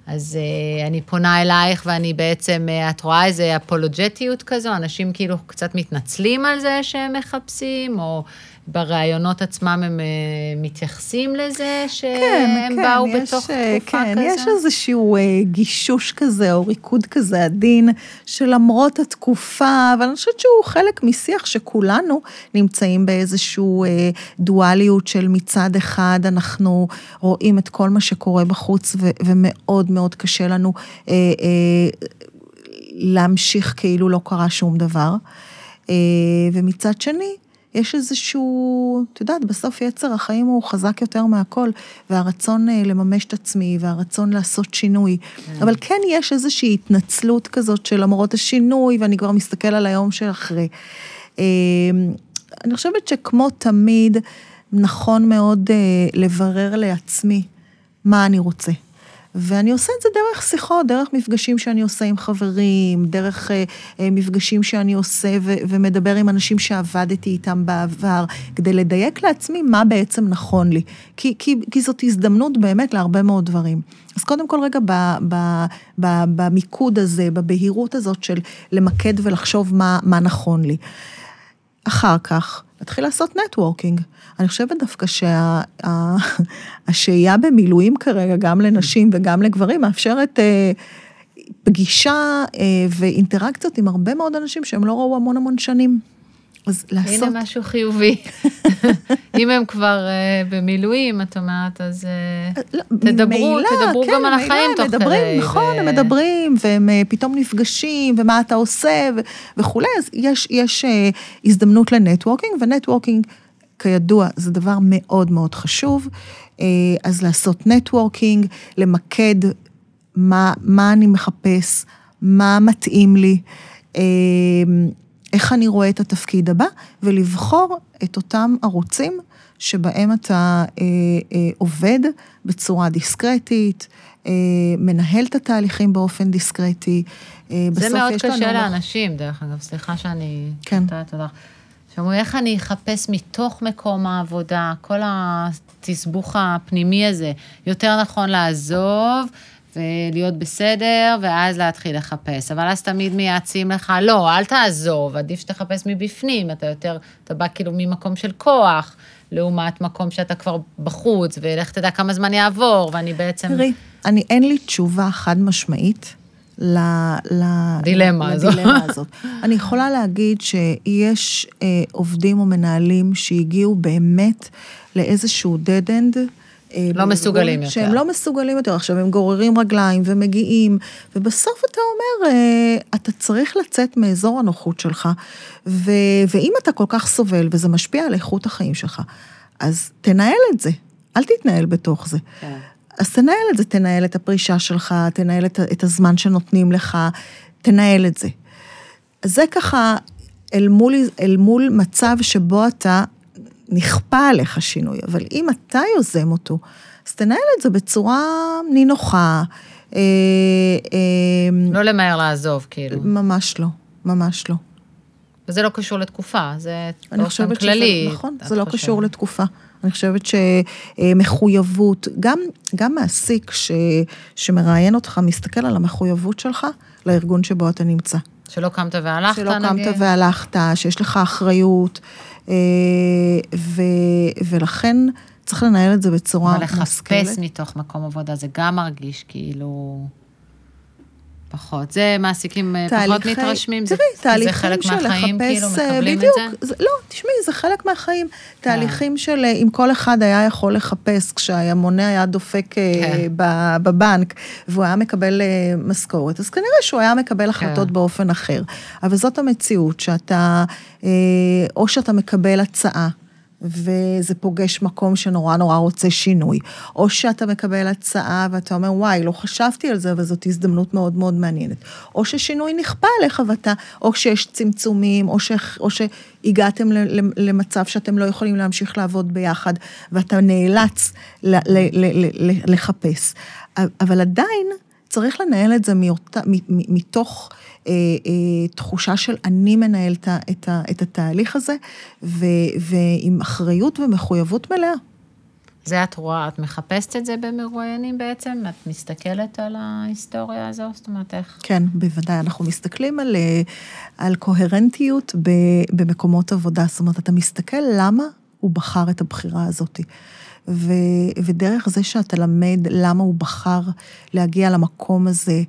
אז uh, אני פונה אלייך ואני בעצם, uh, את רואה איזה אפולוג'טיות כזו? אנשים כאילו קצת מתנצלים על זה שהם מחפשים, או בראיונות עצמם הם uh, מתייחסים לזה שהם כן, כן, באו יש, בתוך תקופה כן, כזה? יש איזשהו uh, גישוש כזה, או ריקוד כזה עדין, שלמרות התקופה, אבל אני חושבת שהוא חלק משיח שכולנו נמצאים באיזשהו דואליות של מצד אחד, אנחנו רואים את כל מה שקורה בחוץ, ו- ומאוד מאוד קשה לנו uh, uh, להמשיך כאילו לא קרה שום דבר. ומצד שני, יש איזשהו, את יודעת, בסוף יצר החיים הוא חזק יותר מהכל, והרצון אה, לממש את עצמי, והרצון לעשות שינוי. כן. אבל כן יש איזושהי התנצלות כזאת של למרות השינוי, ואני כבר מסתכל על היום של אחרי. אמ, אני חושבת שכמו תמיד, נכון מאוד אה, לברר לעצמי מה אני רוצה. ואני עושה את זה דרך שיחות, דרך מפגשים שאני עושה עם חברים, דרך אה, אה, מפגשים שאני עושה ו- ומדבר עם אנשים שעבדתי איתם בעבר, כדי לדייק לעצמי מה בעצם נכון לי. כי, כי, כי זאת הזדמנות באמת להרבה מאוד דברים. אז קודם כל רגע ב, ב, ב, במיקוד הזה, בבהירות הזאת של למקד ולחשוב מה, מה נכון לי. אחר כך, להתחיל לעשות נטוורקינג. אני חושבת דווקא שהשהייה שה, במילואים כרגע, גם לנשים וגם לגברים, מאפשרת אה, פגישה אה, ואינטראקציות עם הרבה מאוד אנשים שהם לא ראו המון המון שנים. אז לעשות... הנה משהו חיובי. אם הם כבר uh, במילואים, את אומרת, אז uh, לא, תדברו, מילה, תדברו כן, גם על החיים תוך מדברים, כדי. נכון, ו... הם מדברים, והם uh, פתאום נפגשים, ומה אתה עושה, ו- וכולי, אז יש, יש uh, הזדמנות ל networking, ו networking, כידוע, זה דבר מאוד מאוד חשוב. Uh, אז לעשות networking, למקד מה, מה אני מחפש, מה מתאים לי. Uh, איך אני רואה את התפקיד הבא, ולבחור את אותם ערוצים שבהם אתה אה, אה, עובד בצורה דיסקרטית, אה, מנהל את התהליכים באופן דיסקרטי. אה, זה מאוד קשה לאנשים, דרך אגב, סליחה שאני... כן. תודה. שאומרים, איך אני אחפש מתוך מקום העבודה, כל התסבוך הפנימי הזה, יותר נכון לעזוב. ולהיות בסדר, ואז להתחיל לחפש. אבל אז תמיד מייעצים לך, לא, אל תעזוב, עדיף שתחפש מבפנים, אתה יותר, אתה בא כאילו ממקום של כוח, לעומת מקום שאתה כבר בחוץ, ולך תדע כמה זמן יעבור, ואני בעצם... תראי, אני, אין לי תשובה חד משמעית. ל, ל, דילמה הזאת. לדילמה הזאת. אני יכולה להגיד שיש אה, עובדים או מנהלים שהגיעו באמת לאיזשהו dead end, אה, לא מסוגלים יותר. שהם לא מסוגלים יותר. עכשיו, הם גוררים רגליים ומגיעים, ובסוף אתה אומר, אה, אתה צריך לצאת מאזור הנוחות שלך, ו, ואם אתה כל כך סובל וזה משפיע על איכות החיים שלך, אז תנהל את זה, אל תתנהל בתוך זה. כן. אז תנהל את זה, תנהל את הפרישה שלך, תנהל את, את הזמן שנותנים לך, תנהל את זה. זה ככה אל מול, אל מול מצב שבו אתה נכפה עליך שינוי, אבל אם אתה יוזם אותו, אז תנהל את זה בצורה נינוחה. אה, אה, לא למהר לעזוב, כאילו. ממש לא, ממש לא. וזה לא קשור לתקופה, זה באופן כללי. שזה, נכון, זה לא חושב. קשור לתקופה. אני חושבת שמחויבות, גם, גם מעסיק ש, שמראיין אותך, מסתכל על המחויבות שלך לארגון שבו אתה נמצא. שלא קמת והלכת, שלא נגיד. שלא קמת והלכת, שיש לך אחריות, ו, ולכן צריך לנהל את זה בצורה מושכלת. אבל לחפש מתוך מקום עבודה, זה גם מרגיש כאילו... פחות. זה מעסיקים אה, תהליכי, פחות מתרשמים, תראי, זה, תהליכים זה חלק של מהחיים, לחפש, כאילו, אה, מקבלים בדיוק, את זה? זה? לא, תשמעי, זה חלק מהחיים. כן. תהליכים של אם כל אחד היה יכול לחפש, כשהמונה היה דופק כן. בבנק, והוא היה מקבל משכורת, אז כנראה שהוא היה מקבל החלטות כן. באופן אחר. אבל זאת המציאות, שאתה, או שאתה מקבל הצעה. וזה פוגש מקום שנורא נורא רוצה שינוי. או שאתה מקבל הצעה ואתה אומר, וואי, לא חשבתי על זה, אבל זאת הזדמנות מאוד מאוד מעניינת. או ששינוי נכפה עליך ואתה, או שיש צמצומים, או, ש, או שהגעתם למצב שאתם לא יכולים להמשיך לעבוד ביחד, ואתה נאלץ לחפש. אבל עדיין צריך לנהל את זה מתוך... אה, אה, תחושה של אני מנהל את, את, את התהליך הזה, ו, ועם אחריות ומחויבות מלאה. זה את רואה, את מחפשת את זה במרואיינים בעצם? את מסתכלת על ההיסטוריה הזו? זאת אומרת, איך? כן, בוודאי. אנחנו מסתכלים על, אה, על קוהרנטיות במקומות עבודה. זאת אומרת, אתה מסתכל למה הוא בחר את הבחירה הזאת. ו, ודרך זה שאתה למד למה הוא בחר להגיע למקום הזה,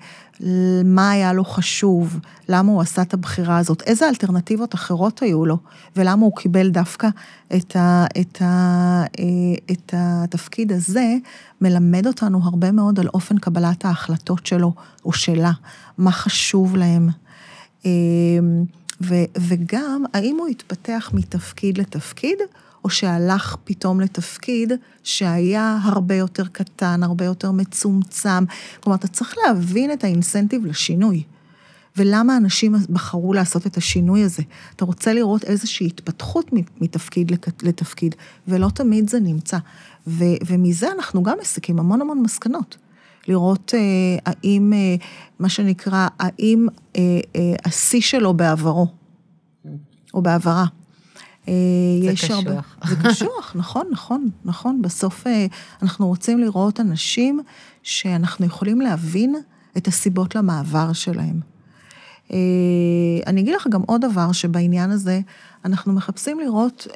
מה היה לו חשוב, למה הוא עשה את הבחירה הזאת, איזה אלטרנטיבות אחרות היו לו, ולמה הוא קיבל דווקא את, ה, את, ה, אה, את התפקיד הזה, מלמד אותנו הרבה מאוד על אופן קבלת ההחלטות שלו או שלה, מה חשוב להם. אה, ו, וגם, האם הוא התפתח מתפקיד לתפקיד, או שהלך פתאום לתפקיד שהיה הרבה יותר קטן, הרבה יותר מצומצם. כלומר, אתה צריך להבין את האינסנטיב לשינוי. ולמה אנשים בחרו לעשות את השינוי הזה. אתה רוצה לראות איזושהי התפתחות מתפקיד לתפקיד, ולא תמיד זה נמצא. ו, ומזה אנחנו גם מסיקים המון המון מסקנות. לראות אה, האם, אה, מה שנקרא, האם אה, אה, השיא שלו בעברו, או בעברה. אה, זה קשוח. הרבה, זה קשוח, נכון, נכון, נכון. בסוף אה, אנחנו רוצים לראות אנשים שאנחנו יכולים להבין את הסיבות למעבר שלהם. אה, אני אגיד לך גם עוד דבר, שבעניין הזה אנחנו מחפשים לראות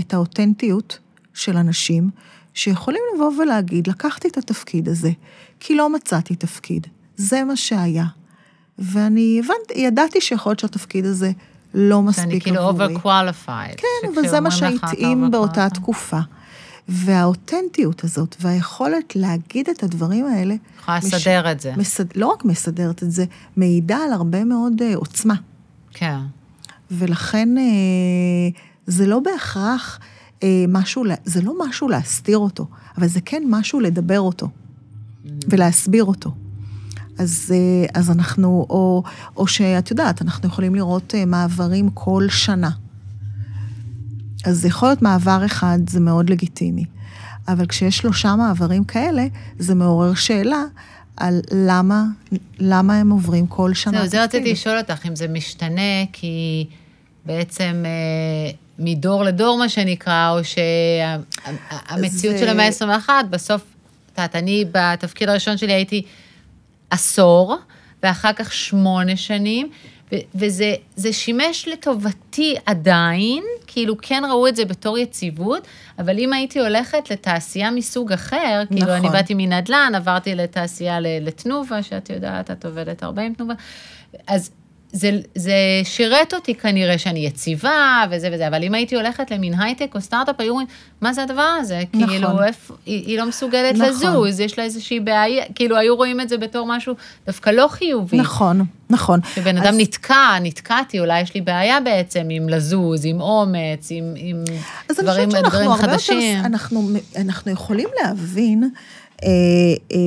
את האותנטיות של אנשים שיכולים לבוא ולהגיד, לקחתי את התפקיד הזה, כי לא מצאתי תפקיד. זה מה שהיה. ואני הבנתי, ידעתי שיכול להיות שהתפקיד הזה לא מספיק עבורי. שאני כאילו over-qualified. כן, אבל זה מה שהתאים באותה תקופה. והאותנטיות הזאת, והיכולת להגיד את הדברים האלה... יכולה לסדר מש... את זה. מסד... לא רק מסדרת את זה, מעידה על הרבה מאוד uh, עוצמה. כן. ולכן uh, זה לא בהכרח uh, משהו, זה לא משהו להסתיר אותו, אבל זה כן משהו לדבר אותו, mm. ולהסביר אותו. אז, אז אנחנו, או, או שאת יודעת, אנחנו יכולים לראות מעברים כל שנה. אז זה יכול להיות מעבר אחד, זה מאוד לגיטימי. אבל כשיש שלושה מעברים כאלה, זה מעורר שאלה על למה, למה הם עוברים כל שנה. זהו, זה רציתי לשאול אותך, אם זה משתנה, כי בעצם אה, מדור לדור, מה שנקרא, או שהמציאות זה... של המאה ה-21, בסוף, את יודעת, אני בתפקיד הראשון שלי הייתי עשור, ואחר כך שמונה שנים, וזה שימש לטובתי עדיין, כאילו כן ראו את זה בתור יציבות, אבל אם הייתי הולכת לתעשייה מסוג אחר, נכון. כאילו אני באתי מנדל"ן, עברתי לתעשייה לתנובה, שאת יודעת, את עובדת הרבה עם תנובה, אז זה, זה שירת אותי כנראה שאני יציבה וזה וזה, אבל אם הייתי הולכת למין הייטק או סטארט-אפ, היו אומרים, מה זה הדבר הזה? נכון. כאילו, איפ, היא, היא לא מסוגלת נכון. לזוז, יש לה איזושהי בעיה, כאילו, היו רואים את זה בתור משהו דווקא לא חיובי. נכון, נכון. שבן אדם אז... נתקע, נתקעתי, אולי יש לי בעיה בעצם עם לזוז, עם אומץ, עם, עם דברים, דברים חדשים. אנחנו, אנחנו יכולים להבין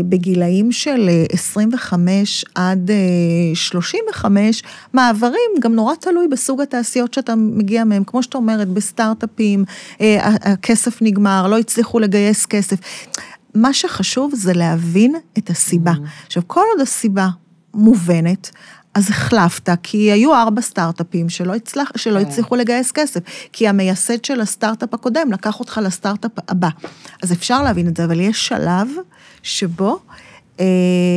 בגילאים של 25 אה, עד 35, מעברים, גם נורא תלוי בסוג התעשיות שאתה מגיע מהם, כמו שאת אומרת, בסטארט-אפים, הכסף נגמר, לא הצליחו לגייס כסף. מה שחשוב זה להבין את הסיבה. Mm-hmm. עכשיו, כל עוד הסיבה מובנת, אז החלפת, כי היו ארבע סטארט-אפים שלא, הצלח, שלא כן. הצליחו לגייס כסף, כי המייסד של הסטארט-אפ הקודם לקח אותך לסטארט-אפ הבא. אז אפשר להבין את זה, אבל יש שלב שבו... אה,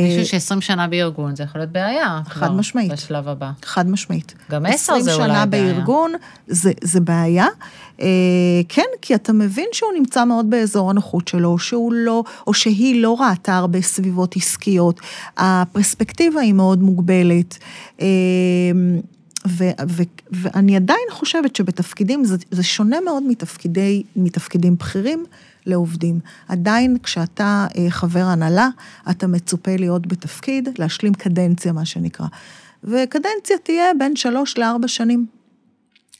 מישהו ש-20 שנה בארגון, זה יכול להיות בעיה. חד משמעית. בשלב הבא. חד משמעית. גם עשר זה אולי בעיה. 20 שנה בארגון, זה, זה בעיה. אה, כן, כי אתה מבין שהוא נמצא מאוד באזור הנוחות שלו, שהוא לא, או שהיא לא ראתה הרבה סביבות עסקיות. הפרספקטיבה היא מאוד מוגבלת. אה, ו, ו, ואני עדיין חושבת שבתפקידים, זה, זה שונה מאוד מתפקידי, מתפקידים בכירים לעובדים. עדיין כשאתה אה, חבר הנהלה, אתה מצופה להיות בתפקיד, להשלים קדנציה, מה שנקרא. וקדנציה תהיה בין שלוש לארבע שנים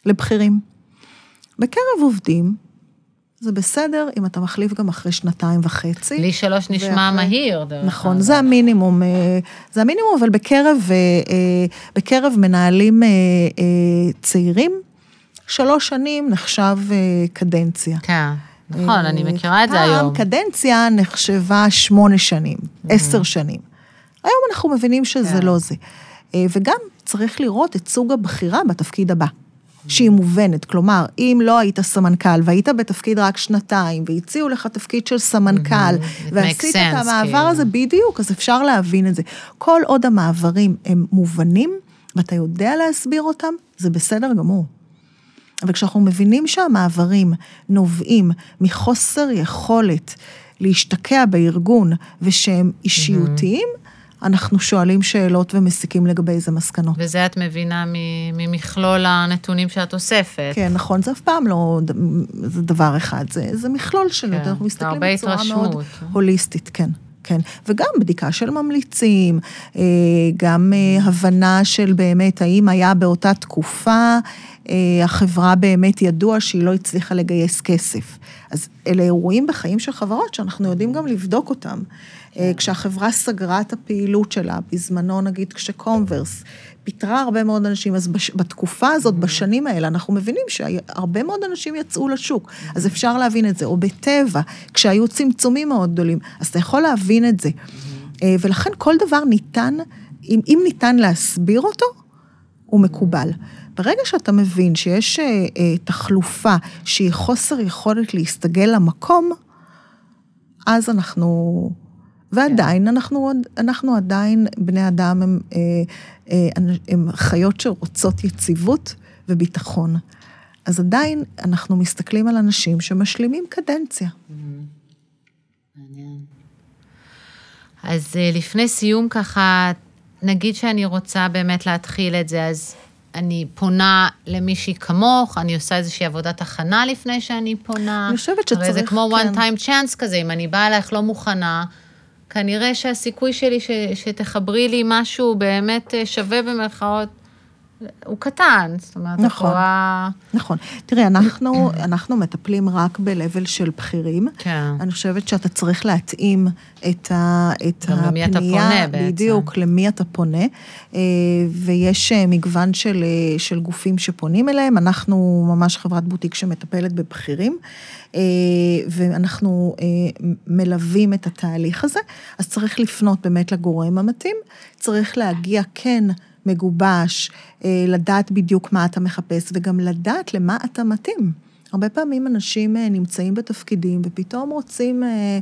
לבכירים. בקרב עובדים, זה בסדר אם אתה מחליף גם אחרי שנתיים וחצי. לי שלוש נשמע ואחרי... מהיר. נכון, זה המינימום, אה, זה המינימום, אבל בקרב, אה, אה, בקרב מנהלים צעירים, שלוש שנים נחשב קדנציה. כן. נכון, אני מכירה את זה היום. פעם קדנציה נחשבה שמונה שנים, עשר שנים. היום אנחנו מבינים שזה כן. לא זה. וגם צריך לראות את סוג הבחירה בתפקיד הבא. שהיא מובנת. כלומר, אם לא היית סמנכ"ל והיית בתפקיד רק שנתיים, והציעו לך תפקיד של סמנכ"ל, mm-hmm. ועשית את המעבר כאילו. הזה בדיוק, אז אפשר להבין את זה. כל עוד המעברים הם מובנים, ואתה יודע להסביר אותם, זה בסדר גמור. אבל כשאנחנו מבינים שהמעברים נובעים מחוסר יכולת להשתקע בארגון ושהם אישיותיים, mm-hmm. אנחנו שואלים שאלות ומסיקים לגבי איזה מסקנות. וזה את מבינה ממכלול הנתונים שאת אוספת. כן, נכון, זה אף פעם לא זה דבר אחד, זה, זה מכלול שלו, כן, אנחנו מסתכלים בצורה התרשמות. מאוד הוליסטית, כן. כן, וגם בדיקה של ממליצים, אה, גם אה, הבנה של באמת האם היה באותה תקופה, החברה באמת ידוע שהיא לא הצליחה לגייס כסף. אז אלה אירועים בחיים של חברות שאנחנו יודעים גם לבדוק אותם. אה, כשהחברה סגרה את הפעילות שלה, בזמנו נגיד כשקומברס פיטרה הרבה מאוד אנשים, אז בש, בתקופה הזאת, בשנים האלה, אנחנו מבינים שהרבה מאוד אנשים יצאו לשוק, אז אפשר להבין את זה. או בטבע, כשהיו צמצומים מאוד גדולים, אז אתה יכול להבין את זה. אה, ולכן כל דבר ניתן, אם, אם ניתן להסביר אותו, הוא מקובל. ברגע שאתה מבין שיש אה, אה, תחלופה שהיא חוסר יכולת להסתגל למקום, אז אנחנו... ועדיין, אנחנו, אנחנו עדיין, בני אדם הם, אה, אה, הם חיות שרוצות יציבות וביטחון. אז עדיין אנחנו מסתכלים על אנשים שמשלימים קדנציה. מעניין. אז אה, לפני סיום ככה, נגיד שאני רוצה באמת להתחיל את זה, אז אני פונה למישהי כמוך, אני עושה איזושהי עבודת הכנה לפני שאני פונה. אני חושבת שצריך, הרי זה כמו כן. one time chance כזה, אם אני באה אלייך לא מוכנה, כנראה שהסיכוי שלי ש, שתחברי לי משהו באמת אה, שווה במרכאות, הוא קטן. זאת אומרת, נכון. את רואה... נכון. תראי, אנחנו, אנחנו מטפלים רק ב-level של בכירים. כן. אני חושבת שאתה צריך להתאים את, ה, את גם למי אתה פונה בעצם. בדיוק, למי אתה פונה. אה, ויש אה, מגוון של, אה, של גופים שפונים אליהם. אנחנו ממש חברת בוטיק שמטפלת בבכירים, ואנחנו מלווים את התהליך הזה. אז צריך לפנות באמת לגורם המתאים. צריך להגיע כן מגובש, לדעת בדיוק מה אתה מחפש, וגם לדעת למה אתה מתאים. הרבה פעמים אנשים נמצאים בתפקידים ופתאום רוצים... אה,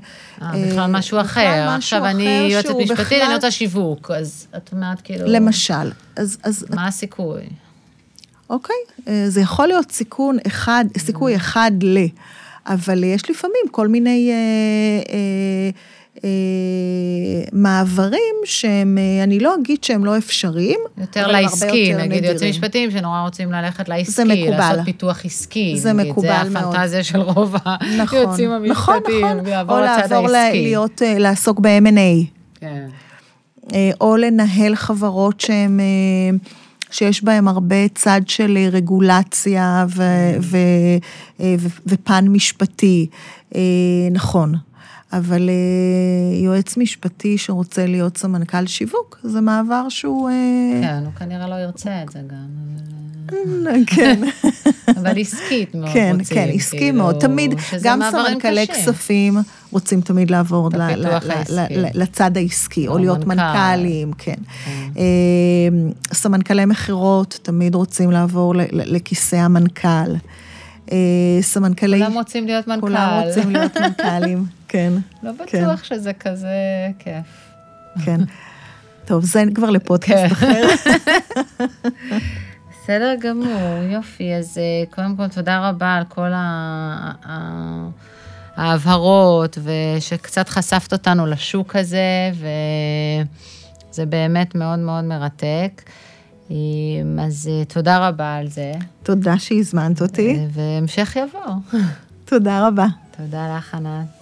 בכלל משהו אחר. עכשיו אני יועצת משפטית, אני רוצה שיווק, אז את אומרת כאילו... למשל, אז... אז מה הסיכוי? אוקיי, זה יכול להיות סיכון אחד, סיכוי אחד ל... אבל יש לפעמים כל מיני... אה, אה, אה, מעברים שהם, אה, אני לא אגיד שהם לא אפשריים, יותר לעסקי, נגיד יועצים משפטיים שנורא רוצים ללכת לעסקי, זה מקובל. לעשות פיתוח עסקי. זה נגיד, מקובל מאוד. זה הפנטזיה של רוב נכון, היועצים המשפטיים, נכון, נכון. לעבור או לעבור. להיות, אה, לעסוק ב-M&A. כן. או לנהל חברות שהן... שיש בהן הרבה צד של רגולציה ו, ו, ו, ופן משפטי, נכון. אבל יועץ משפטי שרוצה להיות סמנכ"ל שיווק, זה מעבר שהוא... כן, הוא כנראה לא ירצה את זה גם. כן. אבל עסקית מאוד כן, רוצים. כן, עסקי כאילו, מאוד. תמיד, גם סמנכ"לי. כספים רוצים תמיד לעבור ל, ל, ל, לצד העסקי, או או להיות מנכ"ל. מנכ"לים, כן. אה, סמנכ"לי מכירות תמיד רוצים לעבור ל- ל- לכיסא המנכ"ל. אה, סמנכ"לי... כולם רוצים להיות מנכ"ל. כולם רוצים להיות מנכ"לים, כן. לא כן. בטוח שזה כזה כיף. כן. טוב, זה כבר לפודקאסט כן. אחר. בסדר גמור, יופי. אז אה, קודם כל, תודה רבה על כל ה- ההבהרות, ושקצת חשפת אותנו לשוק הזה, וזה באמת מאוד מאוד מרתק. אז אה, תודה רבה על זה, תודה שהזמנת אותי. אה, והמשך יבוא. תודה רבה. תודה לך, ענת.